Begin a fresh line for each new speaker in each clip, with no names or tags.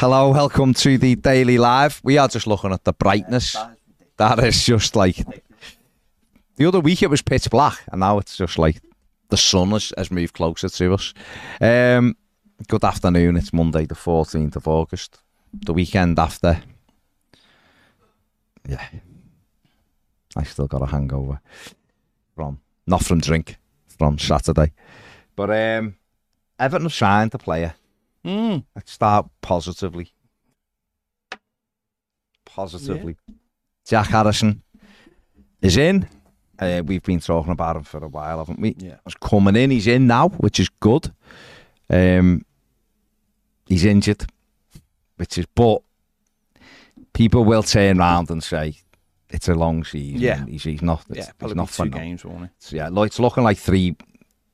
Hello, welcome to the Daily Live. We are just looking at the brightness. That is just like the other week it was pitch black, and now it's just like the sun has, has moved closer to us. Um, good afternoon. It's Monday, the 14th of August, the weekend after. Yeah, I still got a hangover from not from drink from Saturday, but um, Everton have signed a player.
Mm.
Let's start positively. Positively. Jack Harrison is in. Uh, we've been talking about him for a while, haven't we?
Yeah.
He's coming in. He's in now, which is good. Um, he's injured, which is, but people will turn around and say it's a long season.
Yeah.
He's, he's not.
Yeah,
he's
probably
not
two games, won't it?
So, yeah, it's looking like three,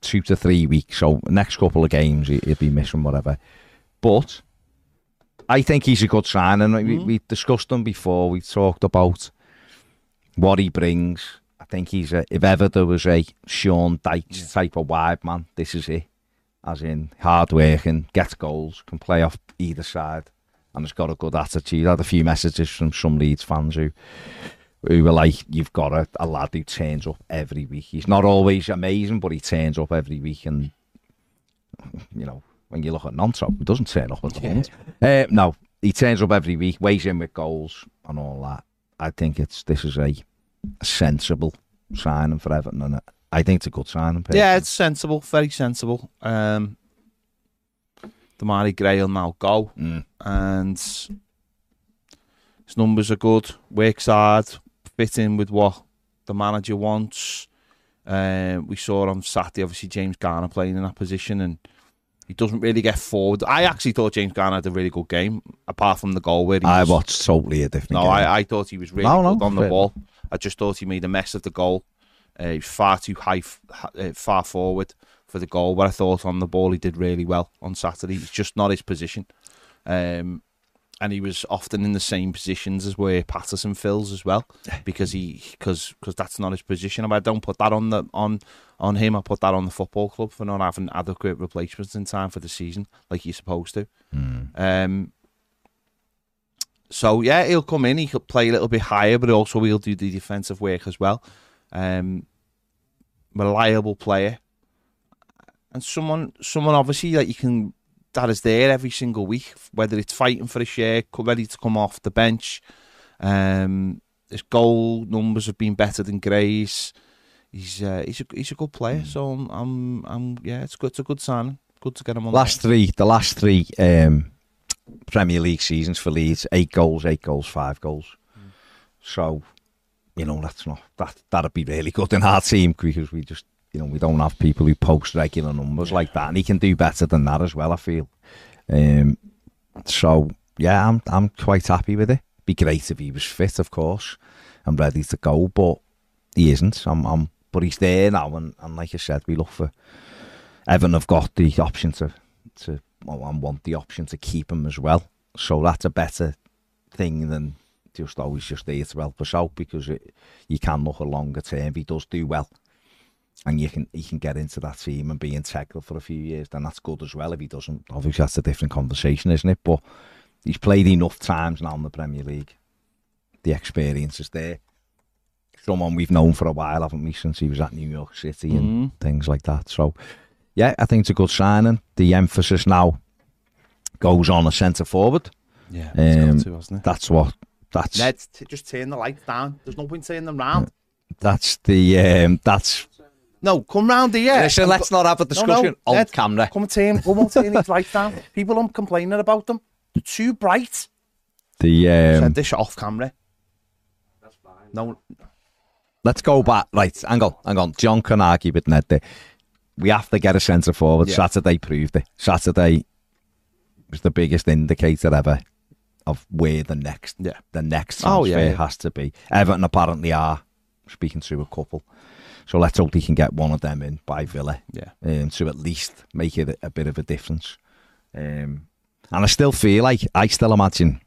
two to three weeks. So next couple of games, he- he'll be missing whatever. But I think he's a good sign, and we,
Mhm.
we discussed him before. We talked about what he brings. I think he's a, if ever there was a Sean Dyche's
Yeah.
type of wide man, this is it. As in hard working, gets goals, can play off either side, and has got a good attitude. I had a few messages from some Leeds fans who who were like, "You've got a, a lad who turns up every week. He's not always amazing, but he turns up every week." And you know, when you look at Nonso, he doesn't turn up at the
Yeah.
moment. Uh, no, he turns up every week, weighs in with goals and all that. I think it's this is a, sensible signing for Everton, and I think it's a good signing.
Yeah, it's sensible, very sensible. Um, Demarai Gray will now go,
Mm.
and his numbers are good. Works hard, fit in with what the manager wants. Um, we saw on Saturday, obviously James Garner playing in that position, and he doesn't really get forward. I actually thought James Garner had a really good game, apart from the goal where he
I
was-
watched totally a different.
No,
game.
I, I thought he was really
No, no,
good on the ball. I just thought he made a mess of the goal. Uh, he was far too high, uh, far forward for the goal. But I thought on the ball he did really well on Saturday. It's just not his position, um, and he was often in the same positions as where Patterson fills as well, because he because because that's not his position. And I don't put that on the on on him. I put that on the football club for not having adequate replacements in time for the season, like you're supposed to.
Mm.
Um, so yeah, he'll come in. He could play a little bit higher, but also he'll do the defensive work as well. Um, reliable player, and someone, someone obviously that you can that is there every single week, whether it's fighting for a share, ready to come off the bench. Um, his goal numbers have been better than Gray's. He's uh, he's a he's a good player. So I'm, I'm I'm yeah, it's good. It's a good signing. Good to get him on.
Last three, the last three um, Premier League seasons for Leeds, eight goals, eight goals, five goals. So, you know, that's not that that'd be really good in our team because we just, you know, we don't have people who post regular numbers like that, and he can do better than that as well. I feel. Um, so yeah, I'm I'm quite happy with it. Be great if he was fit, of course, and ready to go, but he isn't. I'm, I'm but he's there now, and, and like I said, we look for Evan have got the option to to well, and want the option to keep him as well. So that's a better thing than just always just there to help us out because it, you can look a longer term. If he does do well, and you can he can get into that team and be integral for a few years, then that's good as well. If he doesn't, obviously that's a different conversation, isn't it? But he's played enough times now in the Premier League. The experience is there. Someone we've known for a while, haven't we, since he was at New York City and
Mhm.
things like that. So, yeah, I think it's a good signing. The emphasis now goes on a centre forward.
Yeah,
Um,
got to, hasn't it?
That's what. That's
Ned, t- just turn the lights down. There's no point turning them round.
that's the um, that's.
No, come round here.
Listen, let's not have a
no,
discussion on
Ned,
camera.
Come and turn, come and turn these lights down. People are complaining about them. They're too bright.
The
Said
um,
this off camera. That's fine. No,
let's go back. Right, hang on, hang on. John can argue with Ned there. We have to get a centre forward.
Yeah.
Saturday proved it. Saturday was the biggest indicator ever of where the next
Yeah.
the next
Oh,
transfer
yeah, yeah.
has to be. Everton apparently are speaking to a couple. So let's hope he can get one of them in by Villa
yeah.
um, to at least make it a, bit of a difference. Um, and I still feel like I still imagine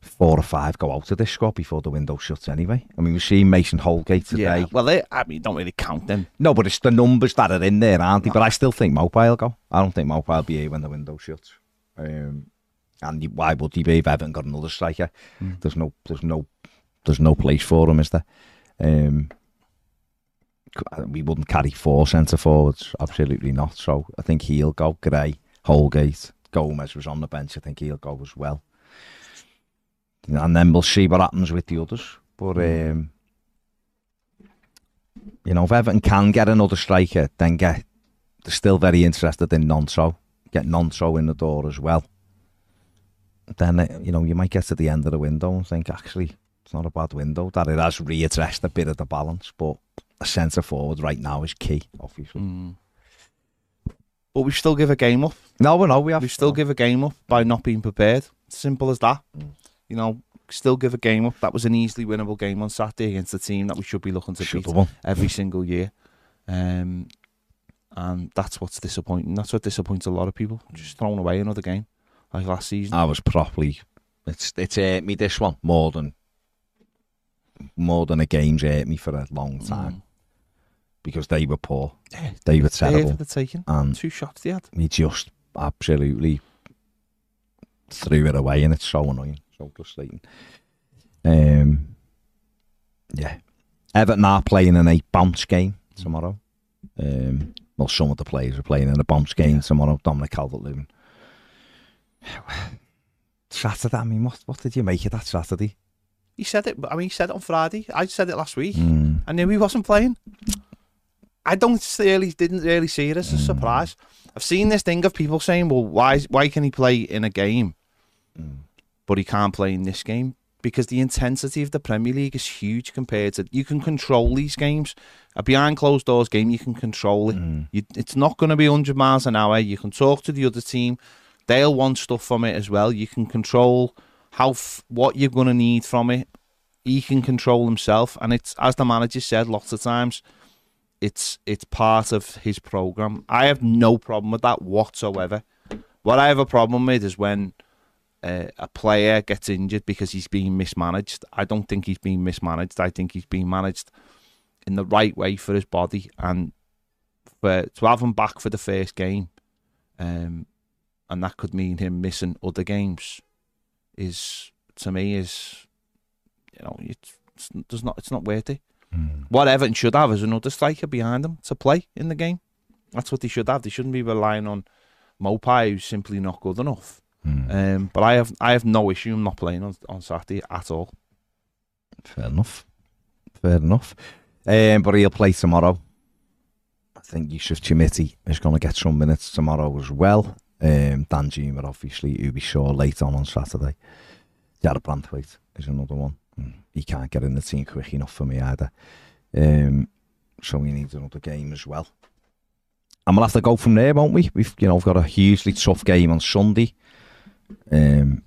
four or five go out of this squad before the window shuts anyway. I mean, we've seen Mason Holgate today.
Yeah. Well, they, I mean, don't really count them.
No, but it's the numbers that are in there, aren't they? But I still think Maupay will go. I don't think Maupay will be here when the window shuts. Um, And why would he be if Everton got another striker?
Mm.
There's no, there's no, there's no place for him, is there? Um, we wouldn't carry four centre forwards, absolutely not. So I think he'll go. Gray, Holgate, Gomes was on the bench. I think he'll go as well. And then we'll see what happens with the others. But um, you know, if Everton can get another striker, then get they're still very interested in Nonso. Get Nonso in the door as well. Then uh, you know you might get to the end of the window and think actually it's not a bad window. That it has readdressed a bit of the balance, but a centre forward right now is key, obviously.
Mm. But we still give a game up.
No, we know we have
We still give a game up by not being prepared. Simple as that.
Mm.
You know, still give a game up. That was an easily winnable game on Saturday against the team that we should be looking to
should
beat every single year. Um, and that's what's disappointing. That's what disappoints a lot of people. Just throwing away another game like last season.
I was properly. It's it's hurt me this one more than more than a game's hurt me for a long time
Mm.
Because they were poor.
Yeah,
They were terrible,
for the taking.
and
Two shots they had.
He just absolutely threw it away, and it's so annoying, so frustrating. Um, yeah, Everton are playing in a bounce game tomorrow. Um, well, some of the players are playing in a bounce game
Yeah.
tomorrow. Dominic Calvert-Lewin. Saturday. I mean, what what did you make of that Saturday?
He said it. I mean, he said it on Friday. I said it last week.
Mm.
I knew he wasn't playing. I don't really didn't really see it as a
Mm.
surprise. I've seen this thing of people saying, "Well, why why can he play in a game,
Mm.
but he can't play in this game?" Because the intensity of the Premier League is huge compared to you can control these games. A behind closed doors game, you can control it.
Mm.
You, it's not going to be 100 miles an hour. You can talk to the other team. They'll want stuff from it as well. You can control how f- what you're going to need from it. He can control himself, and it's as the manager said lots of times. It's it's part of his program. I have no problem with that whatsoever. What I have a problem with is when uh, a player gets injured because he's being mismanaged. I don't think he's being mismanaged. I think he's being managed in the right way for his body and for to have him back for the first game, um, and that could mean him missing other games. Is to me is, you know, it's, it's not it's not worth it.
Mm.
What Everton should have is another striker behind them to play in the game. That's what they should have. They shouldn't be relying on Maupay, who's simply not good enough.
Mm.
Um, but I have I have no issue not playing on, on Saturday at all.
Fair enough. Fair enough. Um, but he'll play tomorrow. I think Youssef Chermiti is going to get some minutes tomorrow as well. Um, Danjuma, obviously, who we saw late on on Saturday. Jarrad Branthwaite is another one. Mm, He can't get in the team quick enough for me either. Um, so we need another game as well. And we'll have to go from there, won't we? We've you know got a hugely tough game on Sunday. Um,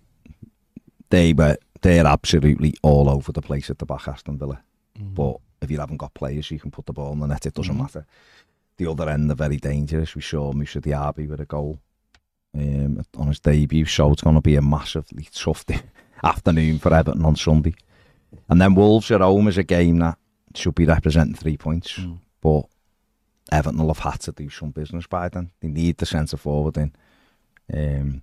they were they're absolutely all over the place at the back, Aston Villa. But if you haven't got players, you can put the ball in the net. It doesn't
Mhm.
matter. The other end are very dangerous. We saw Musa Diaby with a goal um, on his debut, so it's going to be a massively tough afternoon for Everton on Sunday. And then Wolves at home is a game that should be representing three points,
Mm.
but Everton will have had to do some business by then. They need the centre forward in. Um,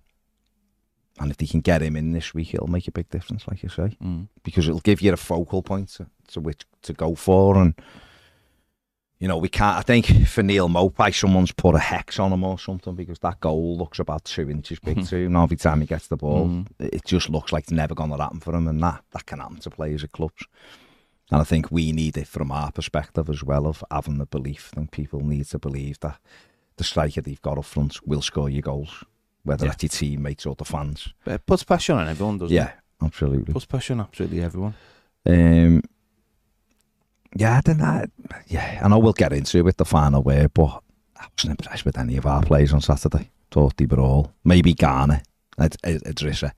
and if they can get him in this week, it'll make a big difference, like you say
Mm.
because it'll give you a focal point to, to which to go for. And you know, we can't. I think for Neal Maupay, someone's put a hex on him or something because that goal looks about two inches big to him. Every time he gets the ball,
Mhm.
it just looks like it's never going to happen for him, and that that can happen to players at clubs. And I think we need it from our perspective as well of having the belief. I think people need to believe that the striker they've got up front will score your goals, whether
Yeah.
that's your teammates or the fans.
But it puts pressure on everyone, doesn't it?
Yeah, absolutely.
Puts pressure on absolutely everyone.
Um, yeah, I didn't. I, yeah, I know we'll get into it with the final word, but I wasn't impressed with any of our players on Saturday. Thought they were all maybe Garner, Idrissa.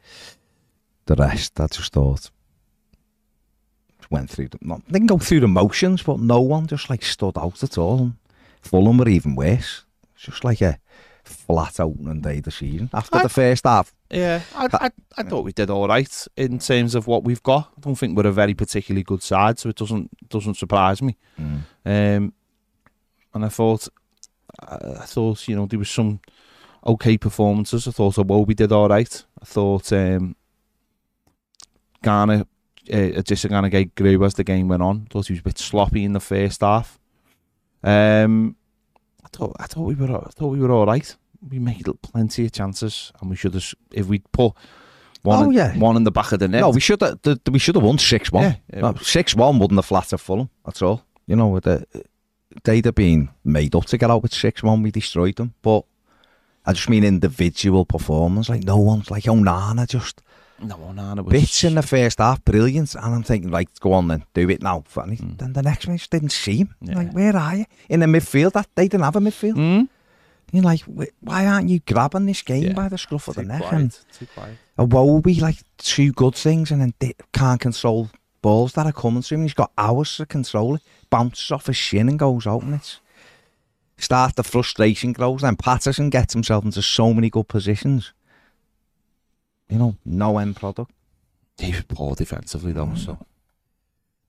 The rest, I just thought went through the, not, they can go through the motions, but no one just like stood out at all. And Fulham were even worse. It's just like a flat opening day of the season after
I-
the first half.
Yeah, I, I, I thought we did all right in terms of what we've got. I don't think we're a very particularly good side, so it doesn't doesn't surprise me. Um, and I thought, I, I thought you know there was some okay performances. I thought Iwobi did all right. I thought um, Garner, uh, just gave grew as the game went on. I thought he was a bit sloppy in the first half. Um, thought, I thought we were, I thought we were all right. We made plenty of chances, and we should have. If we'd put one,
oh,
in,
yeah.
one in the back of the net.
No, we should have. We should have won six one.
Yeah,
six one wouldn't have flattered Fulham at all. You know, with the, they'd have been made up to get out with six one. We destroyed them, but I just mean individual performance. Like no one's like oh, Onana just
no, no, it was
bits in the first half, brilliant. And I'm thinking, like, go on then, do it now. Funny.
Mm.
Then the next match didn't see him.
Yeah.
Like, where are you in the midfield? That they didn't have a midfield.
Mm?
You're like, why aren't you grabbing this game
Yeah.
by the scruff of the neck?
quiet,
And
too quiet.
Iwobi, like two good things, and then di- can't control balls that are coming to him. He's got hours to control it. Bounces off his shin and goes out, and it's start the frustration grows. Then Patterson gets himself into so many good positions. You know, no end product.
They were poor defensively though, so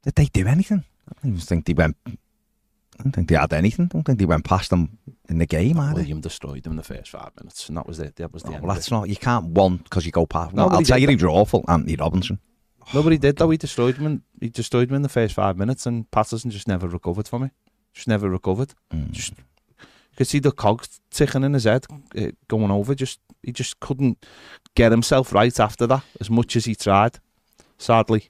Did they do anything? I don't even think they went. I don't think they had anything. I don't think they went past them in the game, they?
Willian destroyed them in the first five minutes, and that was it. That was the
Oh,
end.
well, that's not. You can't want because you go past. No, I'll tell you, he was awful. Antonee Robinson.
Nobody did though. He destroyed them. In, he destroyed them in the first five minutes, and Patterson just never recovered from it. Just never recovered.
Mm.
Just could see the cogs ticking in his head, uh, going over. Just he just couldn't get himself right after that, as much as he tried. Sadly,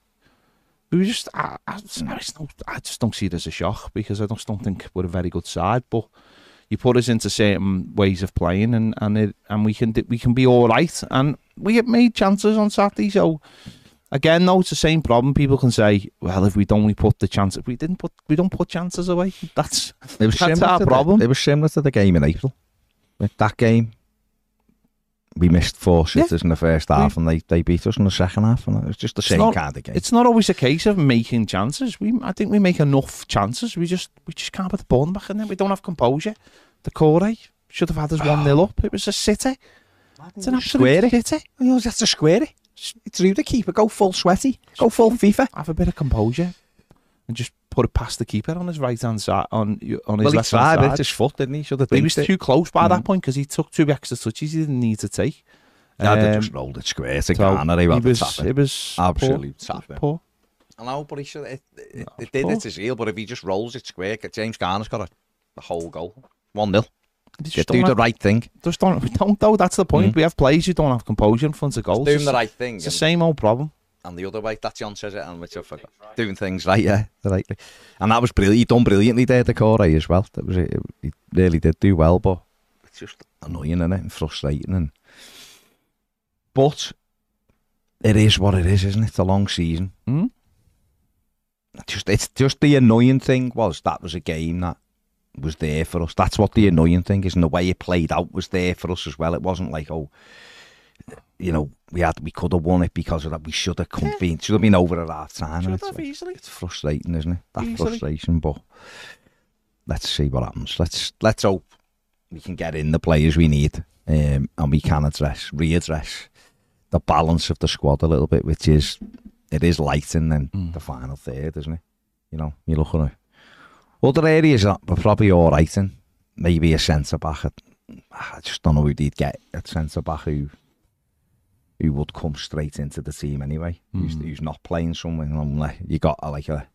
we were just. I, I, don't, I just don't see it as a shock because I just don't think we're a very good side. But you put us into certain ways of playing, and and it, and we can we can be all right. And we have made chances on Saturday, so. Again, though, it's the same problem. People can say, "Well, if we'd only put the chance. If we didn't put, we don't put chances away." That's
It was
That's
similar
our problem.
The, it was similar to the game in April. With that game, we missed four sitters in the first half, and they, they beat us in the second half, and it was just the same
not-
kind of game.
it's not always a case of making chances. We, I think we make enough chances. We just, we just can't put the ball in the back in there. We don't have composure. Doucouré should have had us ah. one 0 up. It was a city. It's an
Square it.
city.
You know, that's a square it. It's through the keeper. Go full sweaty. Go full FIFA.
Have a bit of composure and just put it past the keeper on his right hand side, on on his
Well,
left hand
it.
side.
His foot, didn't he? Should have
he was
it.
too close by
Mm.
that point because he took two extra touches he didn't need to take.
They
Um,
just rolled it square to
so
Garner. He
it
had the
was,
tapping.
it was
Absolutely
poor,
tapping.
poor.
I know, but he should. It, it,
No,
it did
poor.
it to heel, but if he just rolls it square, James Garner's got a, a whole goal. 1 0.
They
You
just
do
don't
the
have-
right thing.
just don't, we don't though. That's the point.
Mm.
We have players who don't have composure in front of goals.
Doing
It's,
the right thing.
it's the same old problem.
and the other way. That John says it, and which I forgot. Doing things right, yeah, the right. And that was brilliant. He done brilliantly there, Doucouré as well. That was it. He really did do well, but it's just annoying isn't it? and frustrating. And but it is what it is, isn't it? It's a long season.
Mm?
Just it's just the annoying thing was that was a game that was there for us. That's what the annoying thing is, and the way it played out was there for us as well. It wasn't like oh, you know, we had we could have won it because of that. We should have come been should have been over at half time. and
Should
It's,
have easily.
it's frustrating, isn't it? That
Easily.
frustration, but let's see what happens. Let's let's hope we can get in the players we need, um, and we can address readdress the balance of the squad a little bit, which is it is light in then
Mm.
the final third, isn't it? You know, you look at it. Other areas are probably all right in. Maybe a centre back. at- I just don't know who they'd get at centre back who who would come straight into the team anyway. Who's,
Mm.
who's not playing somewhere. And like, you got a, like a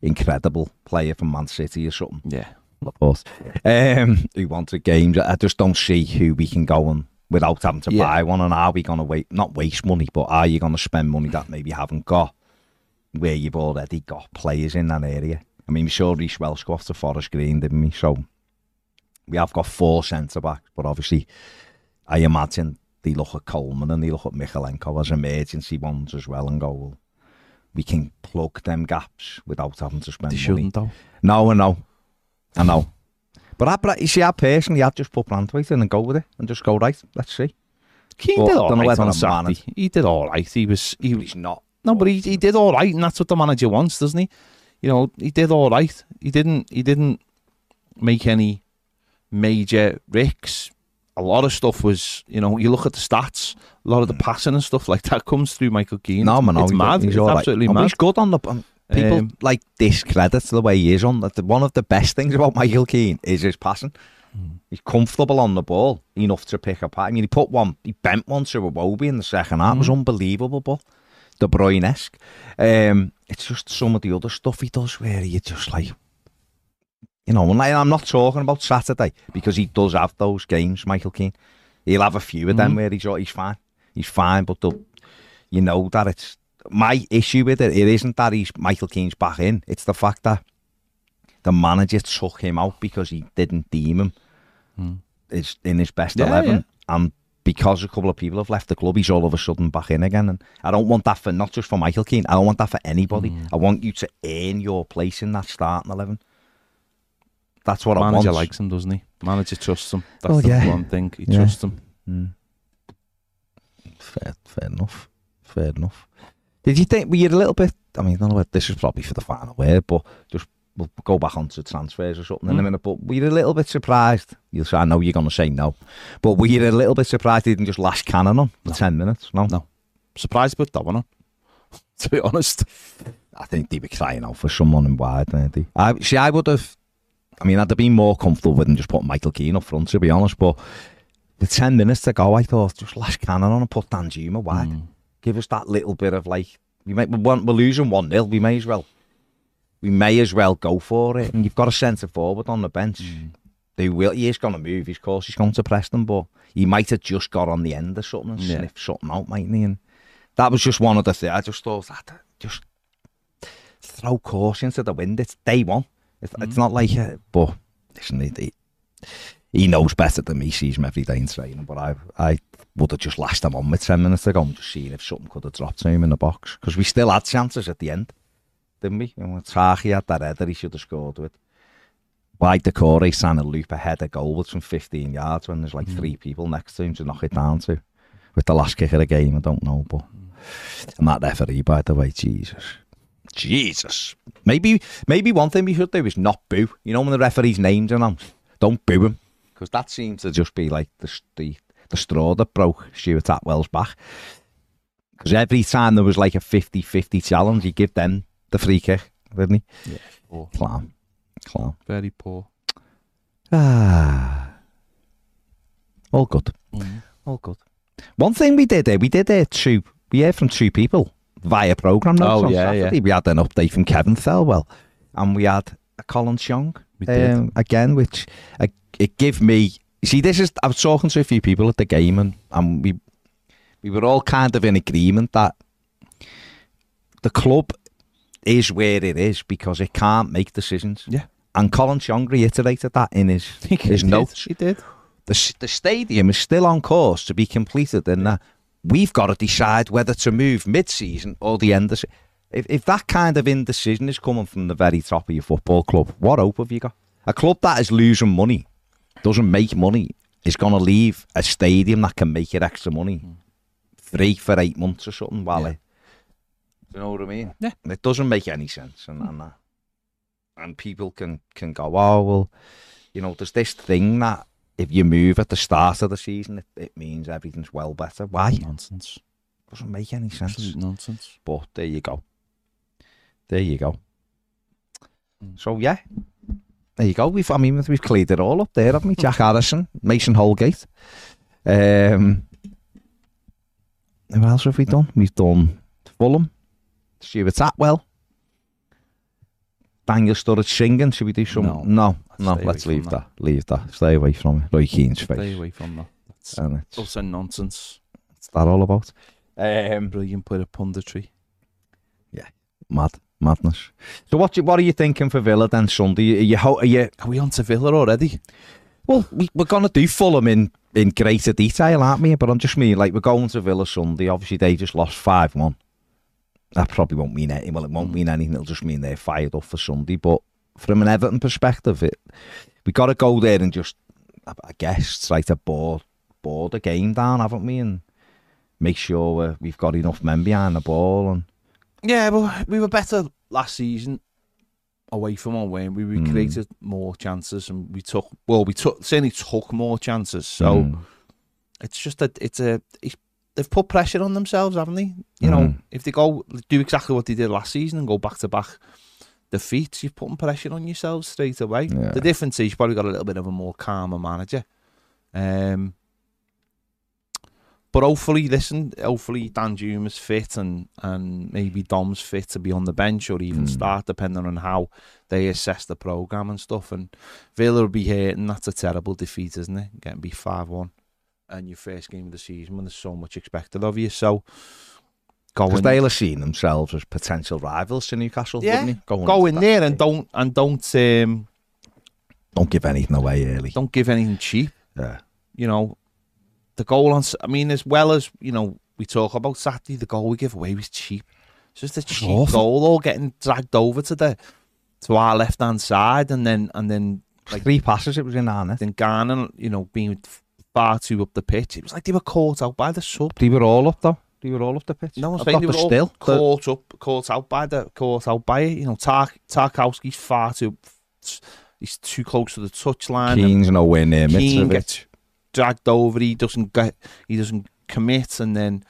incredible player from Man City or something.
Yeah.
Of course. Um, who wanted games. I just don't see who we can go on without having to
Yeah.
buy one. And are we going to wait? Not waste money, but are you going to spend money that maybe you haven't got where you've already got players in that area? I mean, we saw Reece Welsh go off to Forest Green, didn't we? So we have got four centre-backs, but obviously I imagine they look at Coleman and they look at Michalenko as emergency ones as well and go, well, we can plug them gaps without having to spend
they
money.
Though.
No, I know. I know. But I, you see, I personally, I'd just put Brantwaite in and go with it and just go, right, let's see.
He
but
did all right on Saturday. He did all right. He was... He,
but he's not.
No, but he, he did all right, and that's what the manager wants, doesn't he? You know, he did all right. He didn't he didn't make any major risks. A lot of stuff was, you know, you look at the stats, a lot of the passing and stuff like that comes through Michael Keane.
No, man, no,
it's
he's,
mad.
He's right.
absolutely
but
mad.
He's good on the. Um, people
Um,
like discredit the way he is on. That one of the best things about Michael Keane is his passing. He's comfortable on the ball, enough to pick up. I mean, he put one, he bent one to Iwobi in the second half. It was unbelievable, but De Bruyne-esque. Um, it's just some of the other stuff he does where you just like, you know, and I'm not talking about Saturday because he does have those games, Michael Keane. He'll have a few of them where he's, he's fine. He's fine, but the, you know that it's my issue with it. It isn't that he's Michael Keane's back in. It's the fact that the manager took him out because he didn't deem him is in his best
Yeah,
eleven, and because a couple of people have left the club, he's all of a sudden back in again. And I don't want that for not just for Michael Keane. I don't want that for anybody. I want you to earn your place in that starting eleven. That's what I want.
Manager likes him, doesn't he? Manager trusts him. That's
Well,
the
yeah.
one thing. He
Yeah.
trusts him.
Mm. Fair, fair enough. Fair enough. Did you think were you a little bit? I mean, I don't know. what- This is probably for the final word, but just we'll go back onto transfers or something in a
Mm.
minute. But were you a little bit surprised? You'll say, I know you're going to say no, but were you a little bit surprised he didn't just lash cannon on for
No.
ten minutes? No,
No. Surprised with that one on. To be honest.
I think they were crying out for someone in wide. weren't they? I see. I would have. I mean, I'd have been more comfortable with them just putting Michael Keane up front, to be honest. But with ten minutes to go, I thought just lash cannon on and put Danjuma wide.
Mm.
give us that little bit of like we want we're losing one 0 We may as well we may as well go for it. And you've got a centre forward on the bench. Hmm. They will he is gonna move, of course he's going to press them, but he might have just got on the end of something and
Yeah.
sniffed something out, mightn't he? And that was just one of the things I just thought ah, that just throw caution to the wind. It's day one. It's, it's hmm. not like uh, but listen, he, he, knows better than me, sees him every day in training, but I I would have just lashed him on with 10 minutes ago and just seeing if something could have dropped to him in the box. Because we still had chances at the end, didn't we? You know, Tahi had that header he should have scored with. Wide Doucouré trying to loop ahead of goal with some 15 yards when there's like hmm. three people next to him to knock it down to. With the last kick of the game, I don't know, but and that referee, by the way, Jesus. Jesus. Maybe maybe one thing we should do is not boo. You know when the referee's name's announced, don't boo him. Because that seems to just be like the, the the straw that broke Stuart Atwell's back. Because every time there was like a 50-50 challenge, you give them the free kick, didn't he?
Yeah. Poor.
Clown. Clown.
Very poor.
Ah. All good. All good. One thing we did, uh, we did uh, two, we heard from two people via programme notes
Oh,
on
yeah, yeah.
Saturday. We had an update from Kevin Thelwell and we had a Colin Chong um, again, which uh, it gave me. See, this is. I was talking to a few people at the game, and, and we we were all kind of in agreement that the club is where it is because it can't make decisions.
Yeah.
And Colin Chong reiterated that in his his
did.
notes.
He did.
The the stadium is still on course to be completed, and that we've got to decide whether to move mid-season or the end of. se- If, if that kind of indecision is coming from the very top of your football club, what hope have you got? A club that is losing money, doesn't make money, is going to leave a stadium that can make it extra money hmm. free for eight months or something. While
Yeah.
it, you know what I mean?
Yeah.
It doesn't make any sense, and and, that, and people can can go, oh well, you know, there's this thing that if you move at the start of the season, it, it means everything's well better. Why?
Nonsense.
Doesn't make any sense.
Absolute nonsense.
But there you go. There you go.
Mm.
So yeah, there you go. We've I mean we've cleared it all up there, haven't we? Jack Harrison, Mason Holgate. Um, who else have we done? We've done Fulham, Stuart Atwell, Daniel Sturridge singing. Should we do some?
No.
no, no let's leave
from
that. Leave that. Stay away from it. Roy Keane's face.
Stay away from that. That's
And it's,
also nonsense.
what's that all about? Um,
Brilliant bit of punditry.
Yeah, mad madness. So what you, what are you thinking for Villa then Sunday? Are you, are you
Are we on to Villa already?
well? We, we're gonna do Fulham in in greater detail, aren't we? But I'm just mean like we're going to Villa Sunday. Obviously they just lost five one. That probably won't mean anything. Well, it won't
Mm.
mean anything. It'll just mean they're fired up for Sunday. But from an Everton perspective, it we got to go there and just I guess try to bore bore the game down, haven't we? And make sure we've got enough men behind the ball and
Yeah, but we were better last season away from home when we, we
Mm.
created more chances and we took well we took certainly took more chances. So
Mm.
it's just that it's a it's, they've put pressure on themselves, haven't they? You know,
Mm.
if they go do exactly what they did last season and go back to back defeats, you're putting pressure on yourselves straight away.
Yeah.
The difference is you've probably got a little bit of a more calmer manager. Um, but hopefully, listen, hopefully Danjuma's fit and, and maybe Dom's fit to be on the bench or even
Mm.
start, depending on how they assess the programme and stuff. And Villa will be hurting. That's a terrible defeat, isn't it? Getting beat 5 1 and your first game of the season when there's so much expected of you. So, go
Because they'll have seen themselves as potential rivals to Newcastle,
Yeah,
wouldn't they?
Go in there and don't and don't um,
don't give anything away early.
don't give anything cheap.
Yeah.
you know, the goal on. I mean, as well as you know, we talk about Saturday. The goal we give away was cheap. It's just a cheap goal, all getting dragged over to the to our left hand side, and then and then like
Three passes it was in our net.
then Garner, you know, being far too up the pitch. It was like they were caught out by the sub.
They were all up though. They were all up the pitch.
No
I've
saying they were
the still. The-
caught up, caught out by the caught out by it. You know, Tark, Tarkowski's far too. He's too close to the touchline.
Keane's nowhere near
Keane
Mitrovic.
gets dragged over. He doesn't get. He doesn't commit, and then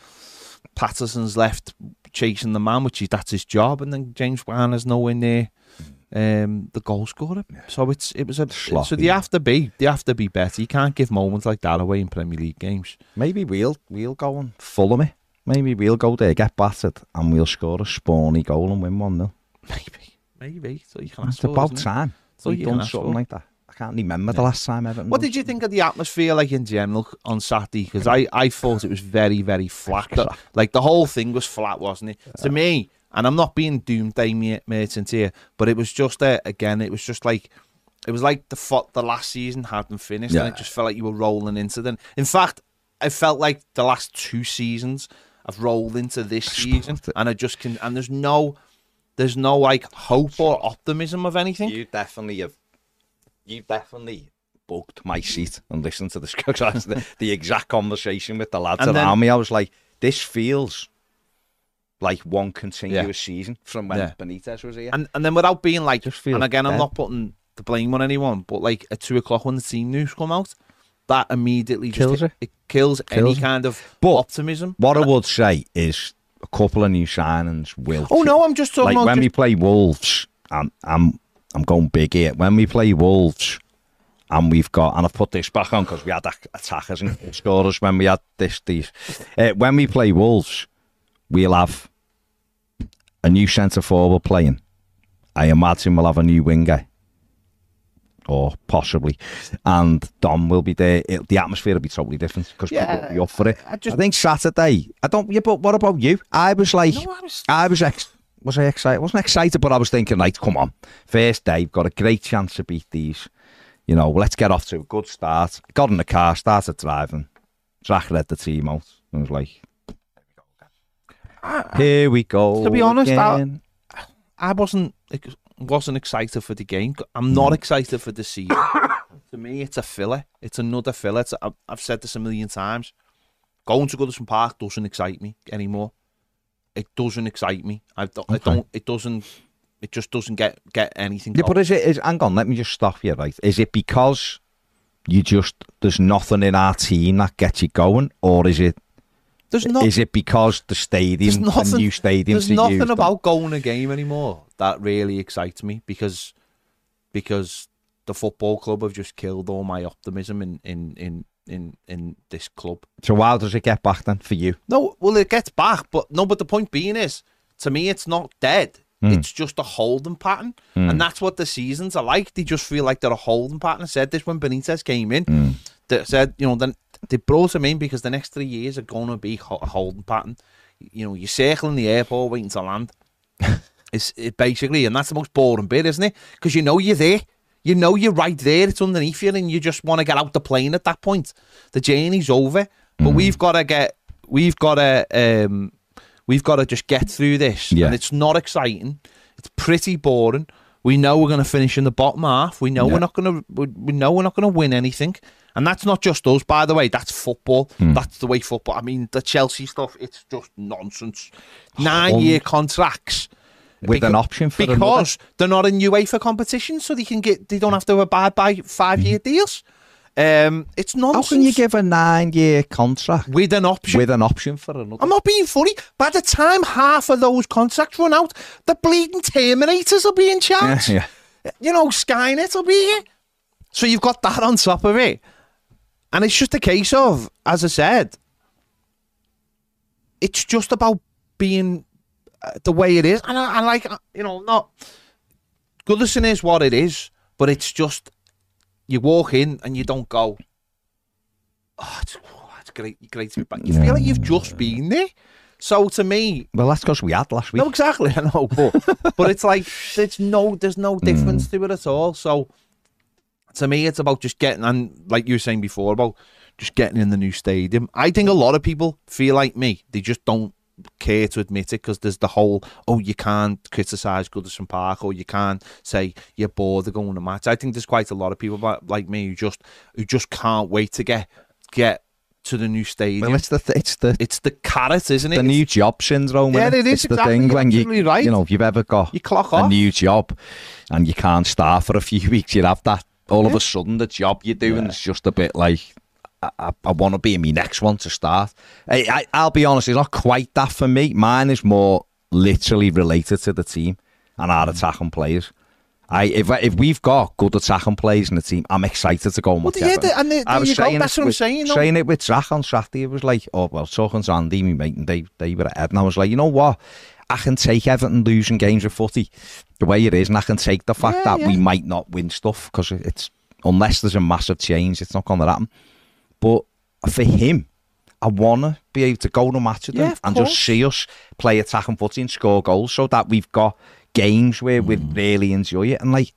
Patterson's left chasing the man, which is that's his job. And then James Garner's nowhere near um, the goal scorer. So it's it was a so
Sloppy.
they have to be they have to be better. You can't give moments like that away in Premier League games.
Maybe we'll we'll go and follow me. Maybe we'll go there, get battered, and we'll score a spawny goal and win one 0
Maybe, maybe. So you can
It's about time.
So you
done something like that. I can't remember the last time Everton.
What did you think of the atmosphere like in general on Saturday? Because I, I thought it was very, very flat. Like the whole thing was flat, wasn't it? To me, and I'm not being doomsday mer- merchant here, but it was just uh, again, it was just like it was like the the last season hadn't finished, and it just felt like you were rolling into them. In fact, I felt like the last two seasons have rolled into this season, and I just can. And there's no, there's no like hope or optimism of anything.
You definitely have. You definitely booked my seat and listened to the the, the exact conversation with the lads
And then-
around me. I was like, this feels like one continuous season from when
Yeah.
Benitez was here.
And and then without being like,
Just feel
and again, I'm not putting the blame on anyone, but like at two o'clock when the team news come out, that immediately just
Kills
it.
it.
kills, any
it.
kind of
But
optimism.
what I would say is a couple of new signings will.
Oh no, I'm just talking
like
about
when
just,
we play Wolves, I'm I'm I'm going big here. When we play Wolves, and we've got and I've put this back on because we had attackers and scorers when we had this these. Uh, when we play Wolves, we'll have a new centre forward playing. I imagine we'll have a new winger. Or possibly, and Dom will be there. It, the atmosphere will be totally different because people will be up for it.
I just-
I think Saturday. I don't. Yeah, but what about you? I was like,
No, I was-
I was ex- was I excited? I wasn't excited, but I was thinking, like, come on, first day, we've got a great chance to beat these. You know, let's get off to a good start. Got in the car, started driving. Zach led the team out. and was like, here we go.
To be honest, I-
again.
I wasn't wasn't excited for the game. I'm not mm. excited for the season. to me, it's a filler. It's another filler. It's, I've, I've said this a million times. Going to Goodison Park doesn't excite me anymore. It doesn't excite me. I don't. I don't. It doesn't. It just doesn't get get anything.
yeah,
going.
but is it? Is, hang on, let me just stop you. Right? Is it because you just there's nothing in our team that gets you going, or is it?
There's not.
Is it because the stadium, the
nothing.
new stadiums,
There's nothing about going a game anymore that really excites me because because the football club have just killed all my optimism in in in in, in this club.
So how does it get back then for you?
No, well, it gets back, but no. But the point being is, to me, it's not dead. Hmm. It's just a holding pattern, and hmm. that's what the seasons are like. They just feel like they're a holding pattern. I said this when Benitez came in. Hmm. They said, you know, then they brought him in because the next three years are going to be a holding pattern. You know, you're circling the airport waiting to land. it's it basically, and that's the most boring bit, isn't it? Because you know you're there. You know you're right there. It's underneath you, and you just want to get out the plane at that point. The journey's over, but we've got to get. We've got to. Um, we've got to just get through this,
Yeah.
and it's not exciting. It's pretty boring. We know we're going to finish in the bottom half. We know
Yeah.
we're not going to. We know we're not going to win anything, and that's not just us, by the way. That's football.
Hmm.
That's the way football. I mean, the Chelsea stuff. It's just nonsense. Nine-year contracts
With an option for another?
because they're not in UEFA competition, so they can get they don't have to abide by five year
Mm-hmm.
deals. Um, it's
not.
How
can you give a nine-year contract
with an option?
with an option for another?
I'm not being funny. By the time half of those contracts run out, the bleeding Terminators will be in charge.
yeah.
You know, Skynet will be here. So you've got that on top of it. And it's just a case of, as I said, it's just about being uh, the way it is. And I, I like, uh, you know, not. Goodison is what it is, but it's just, you walk in and you don't go, oh, it's, oh, it's great, great to be back. You feel like you've just been there. So to me,
Well, that's because we had last week.
no, exactly. I know, but but it's like there's no there's no mm. difference to it at all. So to me, it's about just getting and like you were saying before about just getting in the new stadium. I think a lot of people feel like me. They just don't care to admit it because there's the whole oh you can't criticize Goodison Park or you can't say you're bored of going to match. I think there's quite a lot of people like me who just who just can't wait to get get to the new stadium.
Well, it's the th- it's the
it's the carrot, isn't it?
the new job syndrome.
Yeah,
innit?
it is
It's the thing when you
right.
you know if you've ever got
you clock
a
off.
new job and you can't start for a few weeks, you have that all of a sudden the job you're doing is just a bit like I, I, want to be in my next one to start. I, I, I'll be honest, it's not quite that for me. Mine is more literally related to the team and our mm. attacking players. I if if we've got good attacking players in the team, I'm excited to go and
Well, yeah, the- and the-
I was
go,
saying
that's what I'm
with-
saying.
Saying it with Zach on Saturday, it was like, oh well, talking to Andy, my mate, and they they were at Ed, and I was like, you know what? I can take Everton losing games of footy the way it is, and I can take the fact
Yeah,
that
yeah.
we might not win stuff because it's unless there's a massive change, it's not going to happen. But for him, I want to be able to go to match with
Yeah,
them and
course.
just see us play attacking footy and score goals, so that we've got games where we
Mm.
really enjoy it. And like,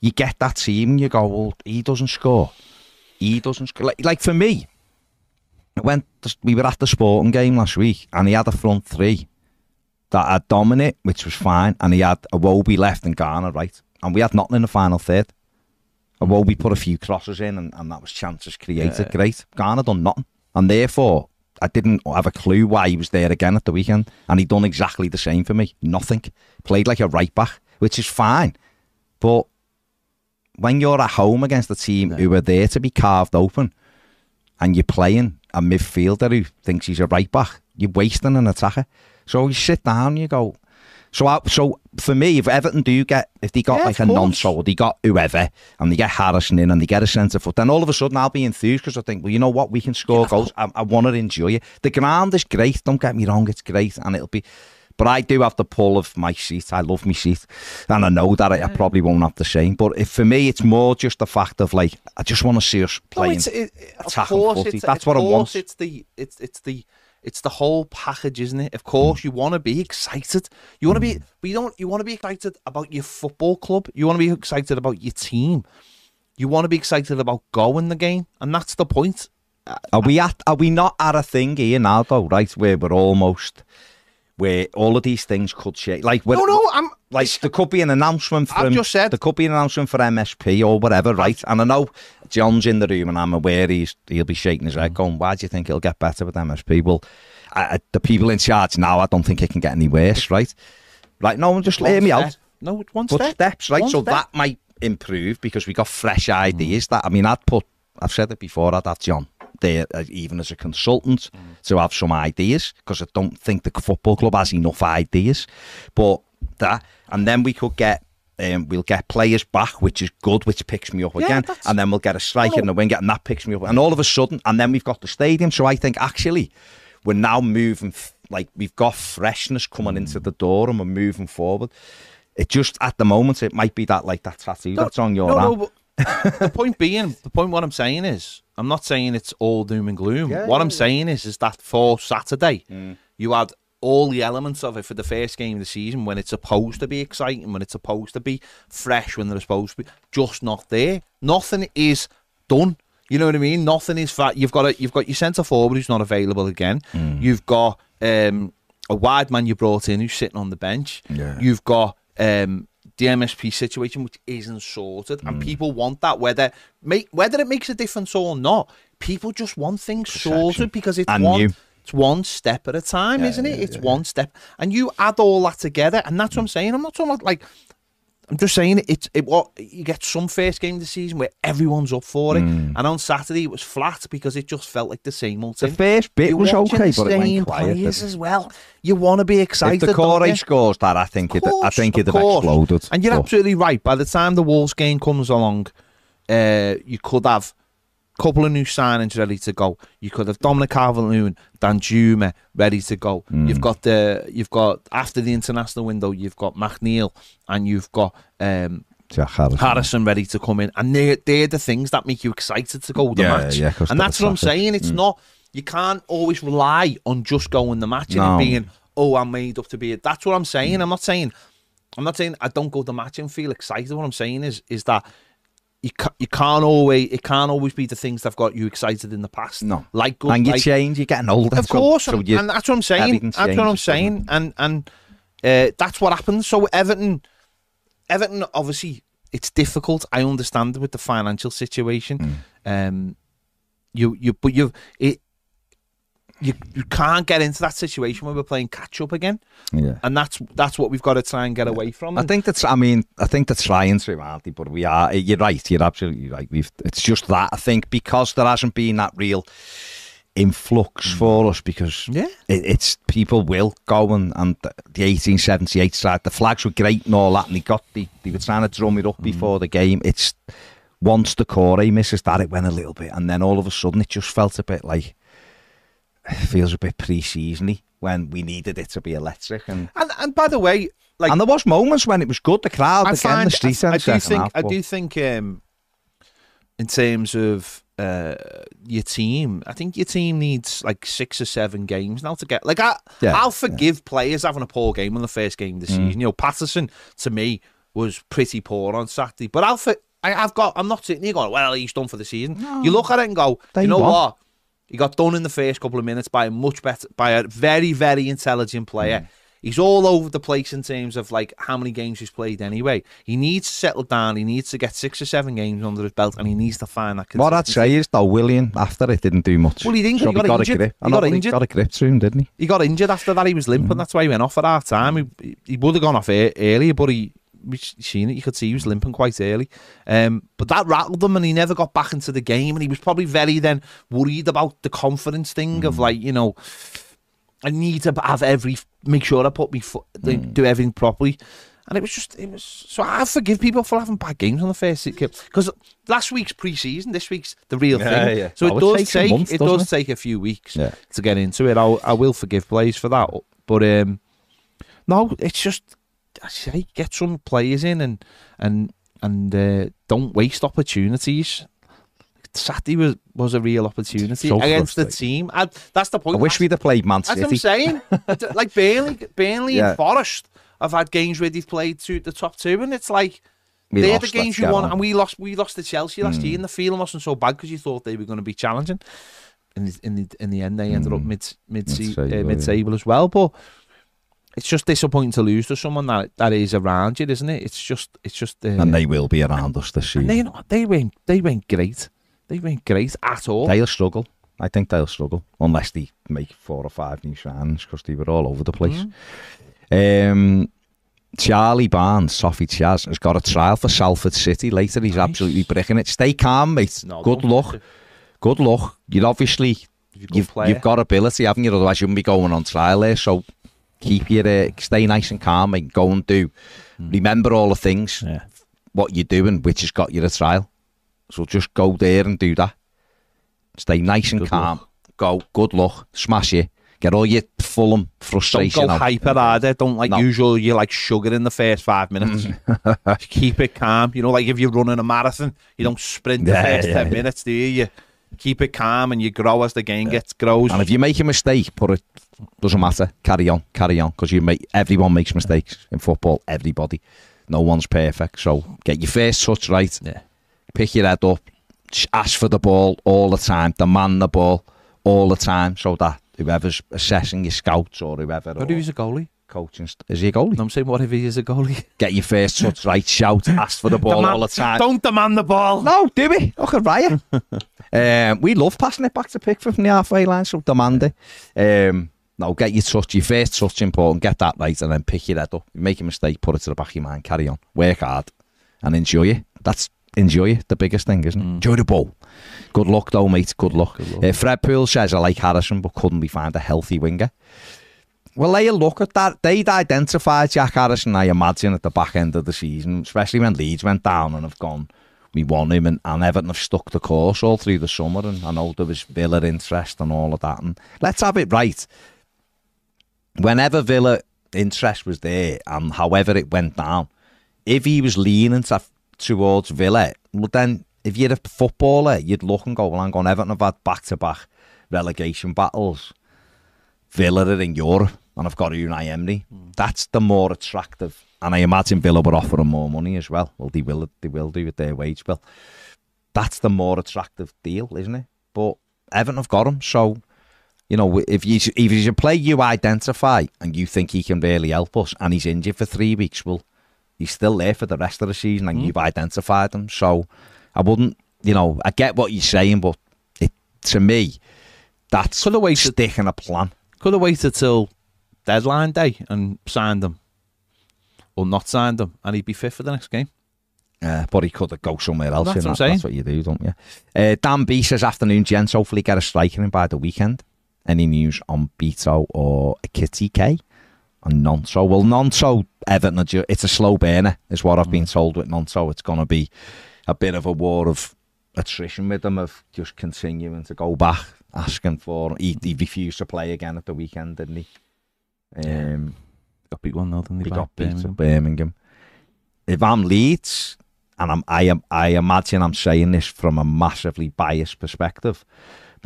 you get that team, and you go, well, he doesn't score, he doesn't score. Like, like for me, I went. We were at the sporting game last week, and he had a front three that had Dominic, which was fine, and he had Iwobi left and Garner right, and we had nothing in the final third. A we put a few crosses in, and, and that was chances created.
Yeah.
Great. Garner done nothing, and therefore I didn't have a clue why he was there again at the weekend, and he done exactly the same for me. Nothing. Played like a right back, which is fine, but when you're at home against a team who are there to be carved open, and you're playing a midfielder who thinks he's a right back, you're wasting an attacker. So you sit down, and you go. So, I, so for me, if Everton do get, if they got
Yeah,
like a Nonso, they got whoever, and they get Harrison in, and they get a centre foot, then all of a sudden I'll be enthused because I think, well, you know what, we can score goals. I, I want to enjoy it. The ground is great. Don't get me wrong, it's great, and it'll be. But I do have the pull of my seat. I love my seat, and I know that I, I probably won't have the same. But if, for me, it's more just the fact of like I just want to see us
No,
playing.
it's, it, it- of
attacking
course,
footy.
it's,
That's what I want.
It's the it's it's the it's the whole package, isn't it? Of course, you want to be excited. You want to be, mm. but you don't. You want to be excited about your football club. You want to be excited about your team. You want to be excited about going the game, and that's the point.
Are we at? Are we not at a thing here now, though? Right, where we're almost, where all of these things could shake. Like, we're,
No, no, I'm
like there could be an announcement from.
I've just said-
there could be an announcement for MSP or whatever, right? And I know John's in the room, and I'm aware he's he'll be shaking his head, mm. going, "Why do you think it'll get better with MSP?" Well, I, the people in charge now, I don't think it can get any worse, right? Right? No, one, just
one
hear me
step.
out.
No, one
But
step.
steps, right?
One
so
step.
that might improve because we got fresh mm. ideas. That I mean, I'd put. I've said it before. I'd have John there, uh, even as a consultant, to have some ideas because I don't think the football club has enough ideas. But that, and then we could get. Um, we'll get players back, which is good, which picks me up
Yeah,
again,
that's-
and then we'll get a striker in the wing, and that picks me up, and all of a sudden, and then we've got the stadium. So I think actually, we're now moving like we've got freshness coming into the door, and we're moving forward. It just at the moment it might be that like that tattoo that's on your
no,
arm.
no, but the point being, the point what I'm saying is, I'm not saying it's all doom and gloom.
Yeah,
what I'm saying is, is that for Saturday,
Mm.
you had all the elements of it for the first game of the season when it's supposed to be exciting, when it's supposed to be fresh, when they're supposed to be just not there. Nothing is done. You know what I mean? Nothing is fat. You've got a, you've got your centre forward who's not available again.
Mm.
You've got um, a wide man you brought in who's sitting on the bench.
Yeah.
You've got um, the MSP situation which isn't sorted,
Mm.
and people want that whether make whether it makes a difference or not. People just want things sorted because it's
And
one
you.
it's one step at a time,
Yeah,
isn't it?
yeah,
It's
yeah,
one step, and you add all that together, and that's what I'm saying. I'm not talking about like I'm just saying it's it what you get some first game of the season where everyone's up for it,
Mm.
and on Saturday it was flat because it just felt like the same old thing.
The first bit
You're
was okay, but it went quiet.
players as well. You want to be excited.
If
Doucouré
scores that, I think it, I think it'd have exploded.
And you're
But-
absolutely right. By the time the Wolves game comes along, uh, you could have couple of new signings ready to go. You could have Dominic Calvert-Lewin, Danjuma ready to go.
Mm.
You've got the you've got after the international window, you've got McNeil and you've got um,
Jack Harrison.
Harrison ready to come in, and they're they're the things that make you excited to go the
Yeah,
match.
yeah,
and that's what I'm saying. It's
Mm.
not you can't always rely on just going the match and
No.
it being oh I'm made up to be it. That's what I'm saying. I'm not saying I'm not saying I don't go the match and feel excited. What I'm saying is is that you ca- you can't always it can't always be the things that've got you excited in the past.
No.
like good,
and you
like,
change, you're getting older.
of course,
so
and,
you-
and that's what I'm saying. That's what I'm saying, and and uh, that's what happens. So Everton, Everton, obviously, it's difficult. I understand with the financial situation.
Mm.
Um, you you but you it. You, you can't get into that situation where we're playing catch up again,
yeah.
and that's that's what we've got to try and get away from.
I think that's. I mean, I think that's trying to, aren't? But we are. You're right. You're absolutely right. We've. It's just that I think because there hasn't been that real influx mm. for us because
yeah,
it, it's people will go and, and the, the 1878 side the flags were great and all that and they got the, they were trying to drum it up mm. before the game it's once the core misses that it went a little bit and then all of a sudden it just felt a bit like feels a bit pre-seasony when we needed it to be electric and
and and by the way, like
and there was moments when it was good the crowd
I
again
find
the street
I, I do think
half,
I do think um, in terms of uh, your team, I think your team needs like six or seven games now to get like I
Yeah,
I'll forgive players having a poor game on the first game of the season. You know, Patterson to me was pretty poor on Saturday, but I'll for, I, I've got I'm not sitting here going well he's done for the season. You look at it and go, you know what? He got done in the first couple of minutes by a much better, by a very, very intelligent player. Mm. He's all over the place in terms of like how many games he's played anyway. He needs to settle down. He needs to get six or seven games under his belt, and he needs to find that.
what I'd say is though Willian after it didn't do much
Well, he didn't-
so
he got
got
injured.
a grip
He got injured.
got a grip to him didn't he
He got injured after that. He was limping. Mm. That's why he went off at half time. He, he would have gone off earlier, but he. Seen it. You could see he was limping quite early, um, but that rattled him, and he never got back into the game. And he was probably very then worried about the confidence thing of like you know, I need to have every make sure I put me foot, do everything properly. And it was just, it was. So I forgive people for having bad games on the first kick. because last week's pre-season, this week's the real thing.
yeah.
So
Oh,
it does take
month,
it does
it?
take a few weeks
Yeah.
to get into it. I'll, I will forgive players for that, but um, no, it's just I say get some players in and and and uh, don't waste opportunities. Saturday was was a real opportunity
So
against the team. I, that's the point.
I wish we'd have played Man
That's what I'm saying. Like Burnley, Burnley
Yeah.
and Forest have had games where they've played to the top two, and it's like
We
they're the games you.
Hmm.
and we lost. We lost to Chelsea last year, and the feeling wasn't so bad because you thought they were going to be challenging. In the in the in the end, they ended up mid mid
Mid-table,
uh,
Hmm.
mid table as well. But it's just disappointing to lose to someone that that is around you, isn't it? It's just it's just uh,
and they will be around us this season
they they went they went great. They went great at all.
They'll struggle. I think they'll struggle unless they make four or five new signings because they were all over the place.
Mm.
Um, Charlie Barnes, Sophie Chaz, has got a trial for Salford City later. He's
Nice.
absolutely bricking it. Stay calm, mate.
No,
Good luck. Good luck. You're obviously
You're a good
you've you've got ability, haven't you? Otherwise, you wouldn't be going on trial there. So keep your uh, stay nice and calm and go and do. Remember all the things.
Yeah.
what you're doing, which has got you a trial. So just go there and do that. Stay nice and
Good
calm. Go. Good luck. Smash it. Get all your Fulham
Don't
frustration
go
out.
hyper either. Don't like
No.
usual. You like sugar in the first five minutes. keep it calm. You know, like if you're running a marathon, you don't sprint the
Yeah,
first
yeah,
ten minutes, do you? You keep it calm and you grow as the game gets grows.
And if you make a mistake, put it doesn't matter. Carry on, carry on, because you make everyone makes mistakes in football. Everybody, no one's perfect. So get your first touch right.
Yeah.
Pick your head up. Ask for the ball all the time. Demand the ball all the time, so that whoever's assessing your scouts or whoever
What
or
if he's a goalie?
coaching st- is he a goalie?
No, I'm saying, what if he is a goalie?
Get your first touch right. Shout. Ask for the ball
Demand-
all the time.
Don't demand the ball.
No, do we? Look at Ryan. um, we love passing it back to Pickford from the halfway line, so demand it. Um, No, get your touch, your first touch important, get that right, and then pick your head up. You make a mistake, put it to the back of your mind, carry on, work hard, and enjoy it. That's enjoy it, the biggest thing, isn't it?
Mm.
Enjoy the ball. Good luck, though, mate. Good luck.
Good luck.
Uh, Fred Poole says, I like Harrison, but couldn't we find a healthy winger? Well, they look at that. They'd identified Jack Harrison, I imagine, at the back end of the season, especially when Leeds went down and have gone, we won him, and, and Everton have stuck the course all through the summer. And I know there was Villa interest and all of that. And let's have it right. Whenever Villa interest was there, and however it went down, if he was leaning to, towards Villa, well, then if you're a footballer, you'd look and go, well, I'm going Everton have had back to back relegation battles. Villa are in Europe, and I've got Unai Emery. Hmm. That's the more attractive. And I imagine Villa were offering more money as well. Well, they will, they will do with their wage bill. That's the more attractive deal, isn't it? But Everton have got him, so you know if you if he's a player you identify and you think he can really help us, and he's injured for three weeks, well, he's still there for the rest of the season, and
Mm.
you've identified him. So I wouldn't, you know, I get what you're saying, but it to me, that's
Could have waited.
sticking a plan.
Could have waited till deadline day and signed them, or not signed them, and he'd be fit for the next game.
Uh, but he could have go somewhere else.
That's what I'm
that- That's what you do, don't you? Uh, Dan B says, afternoon, gents. Hopefully get a striker in by the weekend. Any news on Beto or Kitty K? And Nonso. Well, Nonso, Everton, it's a slow burner, is what I've been told with Nonso. It's going to be a bit of a war of attrition with them, of just continuing to go back, asking for. He, he refused to play again at the weekend, didn't he? Um,
Got beat one 0 didn't
he
he?
got beat
Birmingham?
Birmingham. If I'm Leeds, and I'm, I am, I imagine I'm saying this from a massively biased perspective,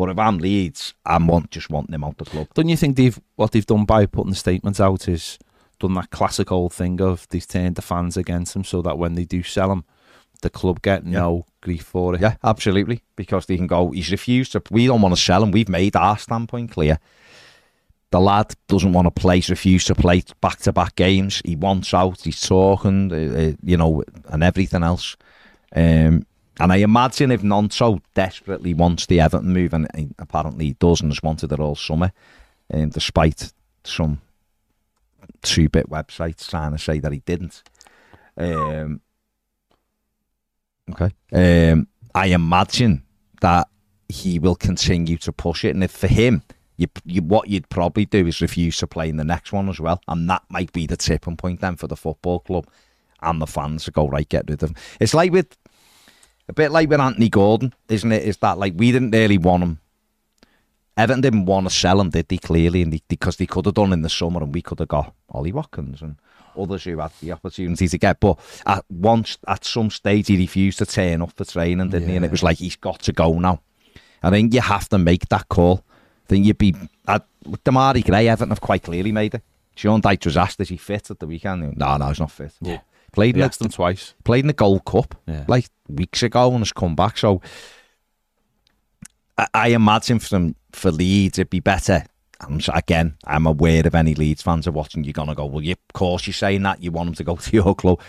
but if I'm Leeds, I want just want them out the club.
Don't you think they've what they've done by putting the statements out is done that classic old thing of they've turned the fans against them so that when they do sell them, the club get
Yeah.
no grief for it.
Yeah, absolutely, because they can go. He's refused to. We don't want to sell him. We've made our standpoint clear. The lad doesn't want to play. He's refused to play back to back games. He wants out. He's talking, uh, uh, you know, and everything else. Um, and I imagine if Nonso desperately wants the Everton move, and he apparently he does, and has wanted it all summer, um, despite some two-bit websites trying to say that he didn't. Um, okay. Um, I imagine that he will continue to push it, and if for him, you, you what you'd probably do is refuse to play in the next one as well, and that might be the tipping point then for the football club and the fans to go right, get rid of him. It's like with a bit like with Anthony Gordon, isn't it? Is that like we didn't really want him. Everton didn't want to sell him, did they? Clearly, and they, because they could have done in the summer, and we could have got Ollie Watkins and others who had the opportunity to get. But at once, at some stage, he refused to turn up for training, didn't he? And it was like he's got to go now. I think you have to make that call. I think you'd be at, with Demarai Gray. Everton have quite clearly made it. Sean Dyche was asked, "Is he fit at the weekend?" No, no, he's not fit.
Yeah.
Played in,
asked them twice.
played in the Gold Cup
Yeah.
like weeks ago and has come back. So I, I imagine from for Leeds it'd be better. I'm, again, I'm aware of any Leeds fans are watching. You're gonna go, well, you, of course you're saying that you want them to go to your club.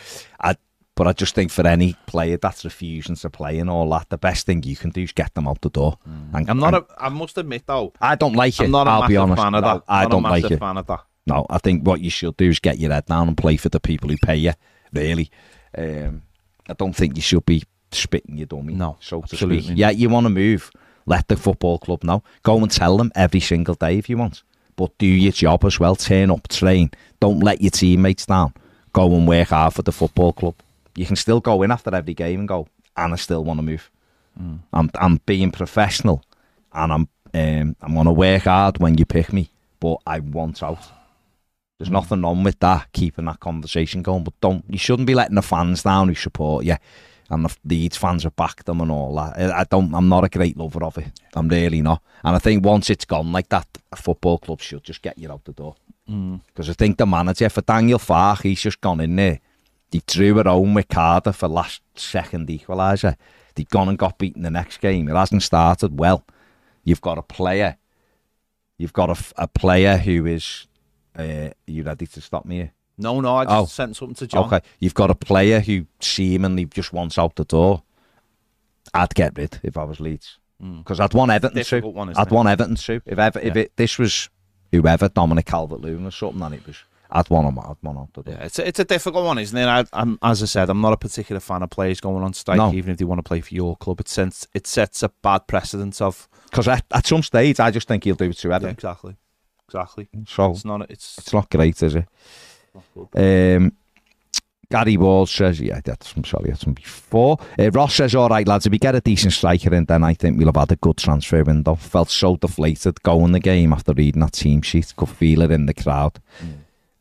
I, but I just think for any player that's refusing to play and all that, the best thing you can do is get them out the door. Mm. And,
I'm not
and
a. I must admit though,
I don't like it.
I'm not a
I'll be honest.
fan of
No,
that.
I
Not
don't
a
like it.
fan of that.
No, I think what you should do is get your head down and play for the people who pay you. Really, um, I don't think you should be spitting your dummy.
No,
so to speak. Yeah, you want to move. Let the football club know. Go and tell them every single day if you want. But do your job as well. Turn up, train. Don't let your teammates down. Go and work hard for the football club. You can still go in after every game and go, and I still want to move. I'm I'm being professional, and I'm um, I'm gonna work hard when you pick me, but I want out. There's nothing wrong with that, keeping that conversation going. But don't you shouldn't be letting the fans down who support you, and the Leeds fans have backed them and all that. I don't. I'm not a great lover of it. I'm really not. And I think once it's gone like that, a football club should just get you out the door. Mm. Because I think the manager for Daniel Farke, he's just gone in there. They drew it home with Cardiff for last second equaliser. They've gone and got beaten the next game. It hasn't started well. You've got a player. You've got a, a player who is. Uh, are you ready to stop me here?
No, no. I just
Oh.
sent something to John.
Okay. You've got a player who seemingly just wants out the door. I'd get rid if I was Leeds. Because I'd want Everton
Difficult
to.
one,
I'd
it?
want Everton to. If ever, if it, this was whoever, Dominic Calvert-Lewin or something, then it was, I'd want him, I'd want him to.
Yeah, it's a, it's a difficult one, isn't it? I, I'm, as I said, I'm not a particular fan of players going on strike,
No.
even if they want to play for your club. It sets it sets a bad precedent of
Because at, at some stage, I just think he'll do it to
yeah,
Everton.
exactly, exactly.
So
It's not. It's
it's not great, is it? Um, Gary Ward says, yeah, that's, I'm sorry, that's from before. Uh, Ross says, all right, lads, if we get a decent striker in, then I think we'll have had a good transfer window. Felt so deflated going the game after reading that team sheet. Could feel it in the crowd.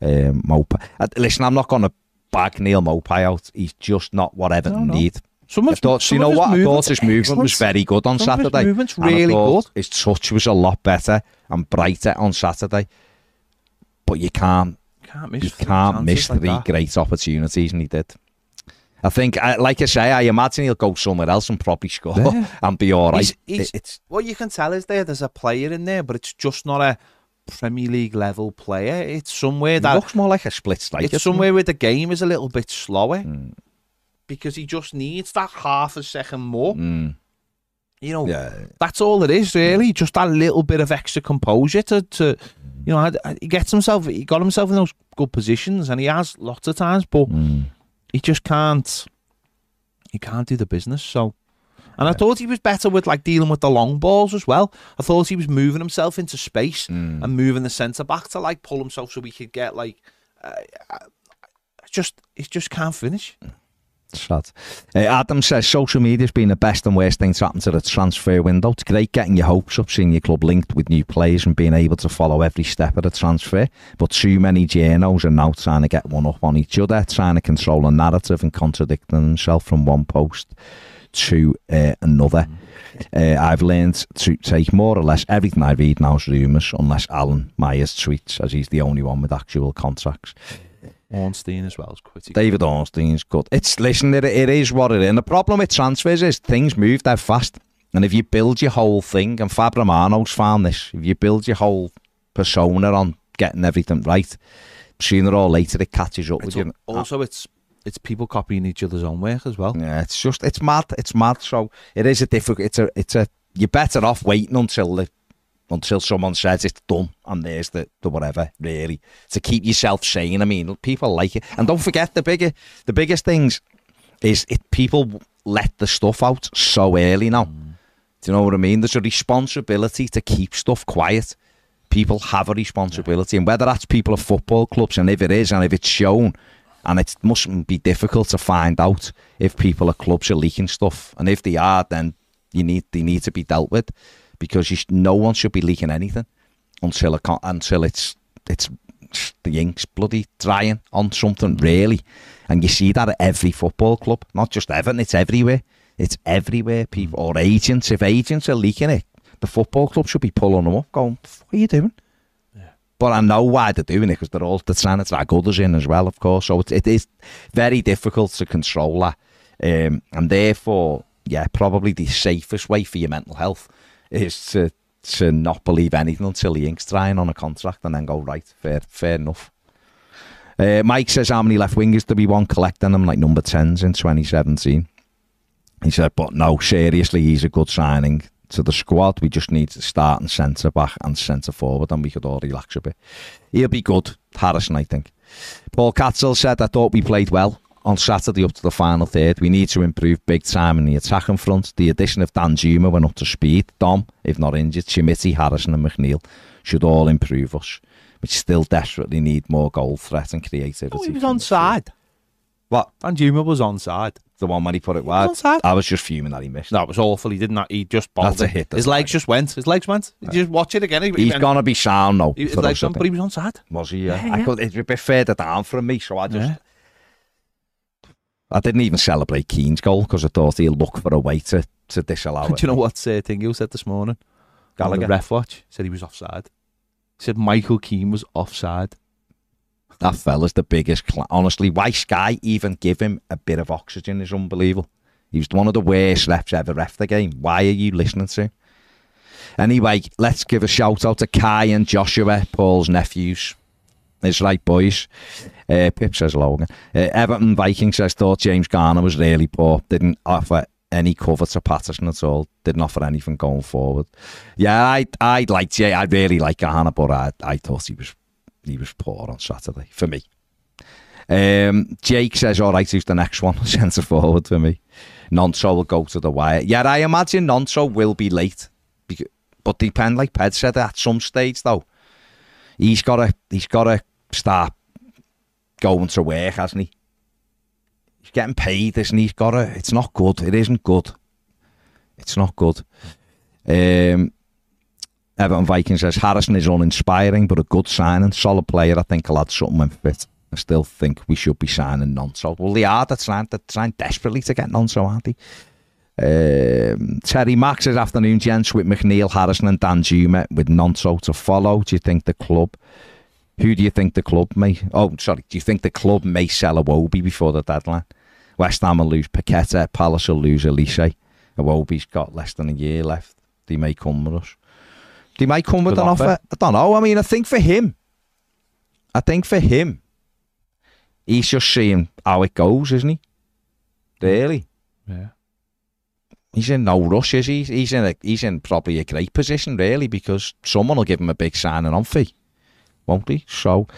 Um, Maupay. Uh, listen, I'm not going to bag Neal Maupay out. He's just not what Everton
No, no.
need.
Some
I
of,
thought,
some
you know what? I thought his movement was very good on
Some of his
Saturday.
movement's really good.
His touch was a lot better and brighter on Saturday. But you can't
Can't miss.
you can't miss three great opportunities, and he did. I think, I- like I say, I imagine he'll go somewhere else and probably score
Yeah.
and be all right.
He's- he's-
It- it's
What you can tell is there there's a player in there, but it's just not a Premier League level player. It's somewhere that
looks more like a split striker.
it's somewhere where the game is a little bit slower
Mm,
because he just needs that half a second more.
mm,
You know,
yeah,
that's all it is really. Just that little bit of extra composure to, to you know, he gets himself, he got himself in those good positions, and he has lots of times, but
mm.
he just can't, he can't do the business. So, and I thought he was better with like dealing with the long balls as well. I thought he was moving himself into space
Mm.
and moving the centre back to like pull himself so we could get like, uh, uh, just he just can't finish.
Sad. Uh, Adam says social media's been the best and worst thing to happen to the transfer window. It's great getting your hopes up, seeing your club linked with new players and being able to follow every step of the transfer. But too many journos are now trying to get one up on each other, trying to control a narrative and contradicting themselves from one post to uh, another. Uh, I've learned to take more or less everything I read now as rumours, unless Alan Myers tweets, as he's the only one with actual contracts.
Ornstein as well is quitting.
David Ornstein's good. It's listen, it, it is what it is. And the problem with transfers is things move that fast. And if you build your whole thing, and Fab Romano's found this, if you build your whole persona on getting everything right, sooner or later it catches up
It's
with you.
also it's it's people copying each other's own work as well.
Yeah, it's just it's mad. It's mad. So it is a difficult. It's a it's a. You're better off waiting until the until someone says it's done and there's the, the whatever really to keep yourself sane. I mean, people like it, and don't forget the bigger the biggest things is it people let the stuff out so early now. Mm. Do you know what I mean? There's a responsibility to keep stuff quiet. People have a responsibility, and whether that's people of football clubs, and if it is, and if it's shown, and it mustn't be difficult to find out if people at clubs are leaking stuff, and if they are, then you need they need to be dealt with because you sh- no one should be leaking anything until it, until it's it's the ink's bloody drying on something really, and you see that at every football club, not just Everton. It's everywhere. It's everywhere. People or agents. If agents are leaking it, the football club should be pulling them up, going, "What are you doing?" But I know why they're doing it because they're all they're trying to drag others in as well, of course. So it, it is very difficult to control that, um, and therefore, yeah, probably the safest way for your mental health is to to not believe anything until the ink's drying on a contract, and then go right, fair, fair enough. Uh, Mike says how many left wingers do we want collecting them like number tens in 2017? He said, but no, seriously, he's a good signing to the squad. We just need to start and centre back and centre forward, and we could all relax a bit. He'll be good, Harrison, I think. Paul Catzel said, I thought we played well on Saturday up to the final third. We need to improve big time in the attacking front. The addition of Danjuma went up to speed. Dom, if not injured, Chermiti, Harrison, and McNeil should all improve us. We still desperately need more goal threat and creativity.
Oh, he was
from
on side.
What?
Danjuma was on side.
The one when he put it wide?
onside.
I was just fuming that he missed.
No, was awful. He didn't. He just balled
That's a hit,
His legs
right.
just went. His legs went. You just watch it again. He,
He's
he,
going to be sound now.
he- his legs went, but he was on side.
Was he? Yeah.
Yeah,
I
yeah.
could. It's a bit further down from me, so I just.
Yeah.
I didn't even celebrate Keane's goal because I thought he'd look for a way to, to disallow it.
Do you know what uh, thing you said this morning?
Gallagher?
the ref watch said he was offside. He said Michael Keane was offside.
That fella's the biggest. Cl- Honestly, why Sky even give him a bit of oxygen is unbelievable. He was one of the worst refs ever ref the game. Why are you listening to him? Anyway, let's give a shout out to Kai and Joshua, Paul's nephews. It's right, boys. Uh, Pip says Logan. Uh, Everton Viking says thought James Garner was really poor. Didn't offer any cover to Patterson at all. Didn't offer anything going forward. Yeah, I I liked Jay. I really like Garner, but I I thought he was he was poor on Saturday for me. Um, Jake says, all right, who's the next one? Centre forward for me. Nonso will go to the wire. Yeah, I imagine Nonso will be late. Because, but depend, like Ped said, at some stage though, he's got to he's got to start going to work, hasn't he? He's getting paid, isn't he? He's got to. It's not good. It isn't good. It's not good. Um, Everton Viking says Harrison is uninspiring, but a good signing, solid player. I think he'll add something when fit. I still think we should be signing Nonso. Well, they are. They're trying, they're trying desperately to get Nonso, aren't they? Um, Terry Max says afternoon, gents, with McNeil, Harrison, and Danjuma with Nonso to follow. Do you think the club? Who do you think the club may? Oh, sorry. Do you think the club may sell Iwobi before the deadline? West Ham will lose Paqueta, Palace will lose Olise. Iwobi's got less than a year left. They may come with us. They may come with
Good
an
offer.
offer. I don't know. I mean, I think for him, I think for him, he's just seeing how it goes, isn't he? Really,
Yeah.
he's in no rush, is he? He's in a, he's in probably a great position, really, because someone will give him a big signing on fee, won't he? So,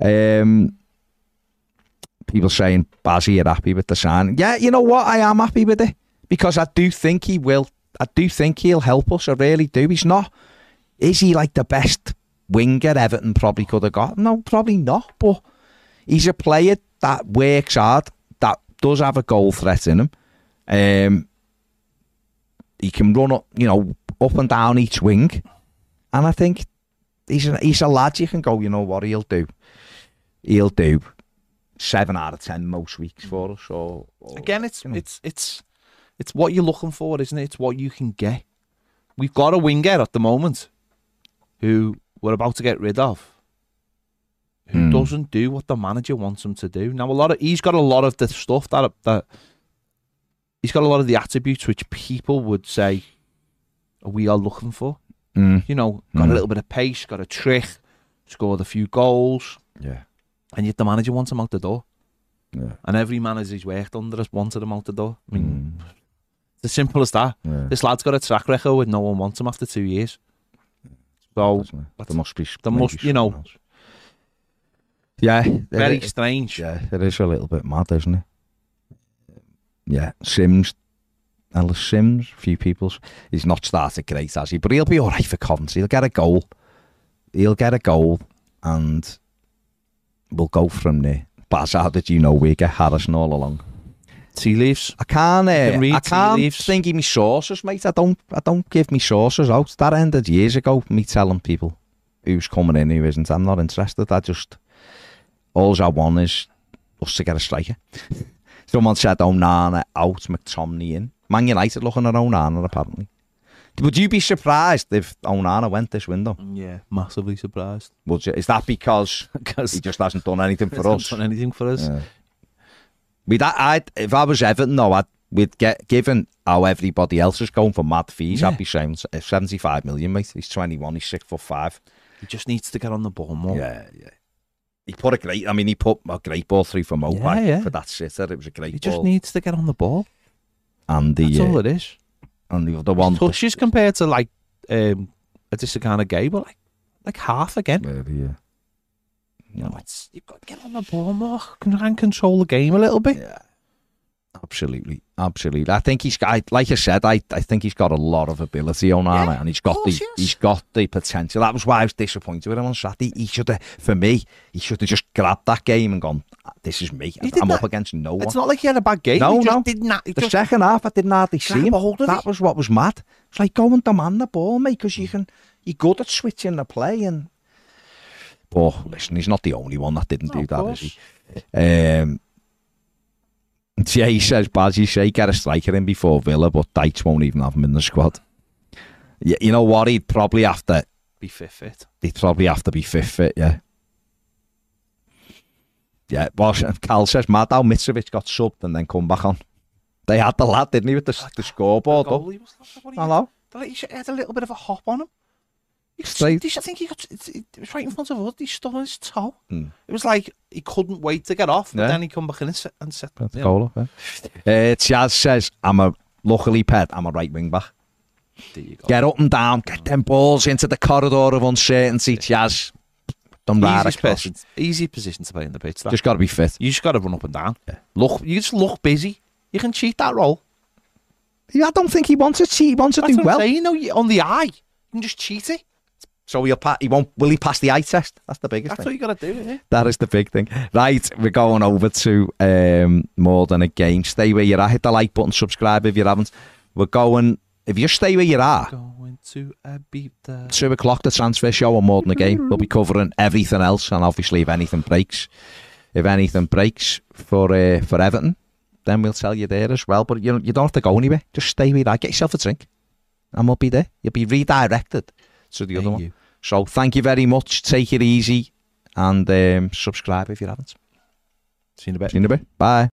um, people saying Bazzy, you're happy with the sign. Yeah, you know what? I am happy with it because I do think he will. I do think he'll help us. I really do. He's not. Is he like the best winger Everton probably could have got? No, probably not. But he's a player that works hard, that does have a goal threat in him. Um, he can run up, you know, up and down each wing, and I think he's a, he's a lad. You can go, you know what he'll do. He'll do seven out of ten most weeks for us. Or, or
Again, it's
you know.
it's it's it's what you're looking for, isn't it? It's what you can get. We've got a winger at the moment who we're about to get rid of. Who
Hmm.
doesn't do what the manager wants him to do. Now a lot of he's got a lot of the stuff that that he's got a lot of the attributes which people would say we are looking for.
Mm,
You know, got
Mm.
a little bit of pace, got a trick, scored a few goals,
yeah,
and yet the manager wants him out the door.
yeah.
And every manager he's worked under has wanted him out the door. I mean,
Mm,
it's as simple as that.
yeah.
This lad's got a track record with no one wants him after two years. So
there must be.
there must- you know,
else. Yeah,
very
it-
strange.
Yeah, it is a little bit mad, isn't it? Yeah, Sims, Ellis Sims, a few people's. He's not started great, has he? But he'll be all right for Coventry. He'll get a goal. He'll get a goal, and we'll go from there. Baz, how did you know we get Harrison all along?
Tea leaves.
I can't. Uh,
can
I can't
leaves.
think of me sources, mate. I don't. I don't give me sources out. That ended years ago. Me telling people who's coming in, who isn't. I'm not interested. I just all I want is us to get a striker. Someone said "Oh, Onana out, McTominay in. Man United looking at Onana apparently. Would you be surprised if Onana went this window?
Yeah, massively surprised
Would you? Is that because
because
he just hasn't done anything for us?
done anything for us.
Yeah. We'd, I'd, if I was Everton, though, I'd, we'd get given how everybody else is going for mad fees.
Yeah.
I'd be saying uh, 75 million, mate. He's 21, he's six foot five.
He just needs to get on the ball more.
Yeah, yeah. He put a great, I mean, he put a great ball through for Maupay
Yeah, yeah.
for that sitter. It was a great
He
ball.
just needs to get on the ball.
And the,
That's
uh,
all it is.
and the other one.
Touches compared to like um, a Disagana Gueye, but like like half again.
Maybe, yeah.
You know, it's you've got to get on the ball more, can and control the game a little bit.
Yeah. Absolutely, absolutely. I think he's got, I- like I said, I, I think he's got a lot of ability on
Yeah,
Arne, and he's got the
yes.
he's got the potential. That was why I was disappointed with him on Saturday. He should have, for me, he should have just grabbed that game and gone, "This is me. I'm
that.
up against no one."
It's not like he had a bad game.
No, no.
not. He
the second half, I didn't hardly see him.
a hold of
That was what was mad. It's like go and demand the ball, mate, because you can. You're good at switching the play, and but listen, he's not the only one that didn't
No,
do that, is he? Um, yeah, he says, Baz, you say get a striker in before Villa, but Dyche's won't even have him in the squad. Yeah, you know what? He'd probably have to.
be fifth fit.
He'd probably have to be fifth fit. Yeah. Yeah, well, Cal says mad how Mitrovic got subbed and then come back on. They had the lad, didn't he, with the, the scoreboard up?
Goalie was he-
Hello?
He had a little bit of a hop on him. He
Straight.
I think he got. It, was right in front of us. He stood on his toe.
Hmm.
It was like he couldn't wait to get off. But
Yeah.
then he come back in and set. And set you
goal up, yeah. Uh, Chaz says, I'm a luckily, Pet, I'm a right wing back.
There you go.
Get up and down, get them balls into the corridor of uncertainty. Chaz, done right
easy, position, easy position to play in the pitch. That.
Just got to be fit.
you just got to run up and down. Look, you just look busy. You can cheat that role.
I don't think he wants to cheat. He wants to
That's
do well.
Saying. You know, on the eye, you can just cheat it.
So he'll pa- he won't. Will he pass the eye test? That's the biggest
That's
thing.
what you got to do. Yeah.
That is the big thing. Right, we're going over to um, more than a game. Stay where you're at. Hit the like button, subscribe if you haven't. We're going. If you stay where you're at,
Going to a beat the.
two o'clock, the transfer show on more than a game. We'll be covering everything else, and obviously, if anything breaks, if anything breaks for uh, for Everton, then we'll tell you there as well. But you you don't have to go anywhere. Just stay where you're. Get yourself a drink, and we'll be there. You'll be redirected to the other one.
you.
So thank you very much. Take it easy, and um, subscribe if you haven't.
See you in a bit.
See you in a bit. Bye.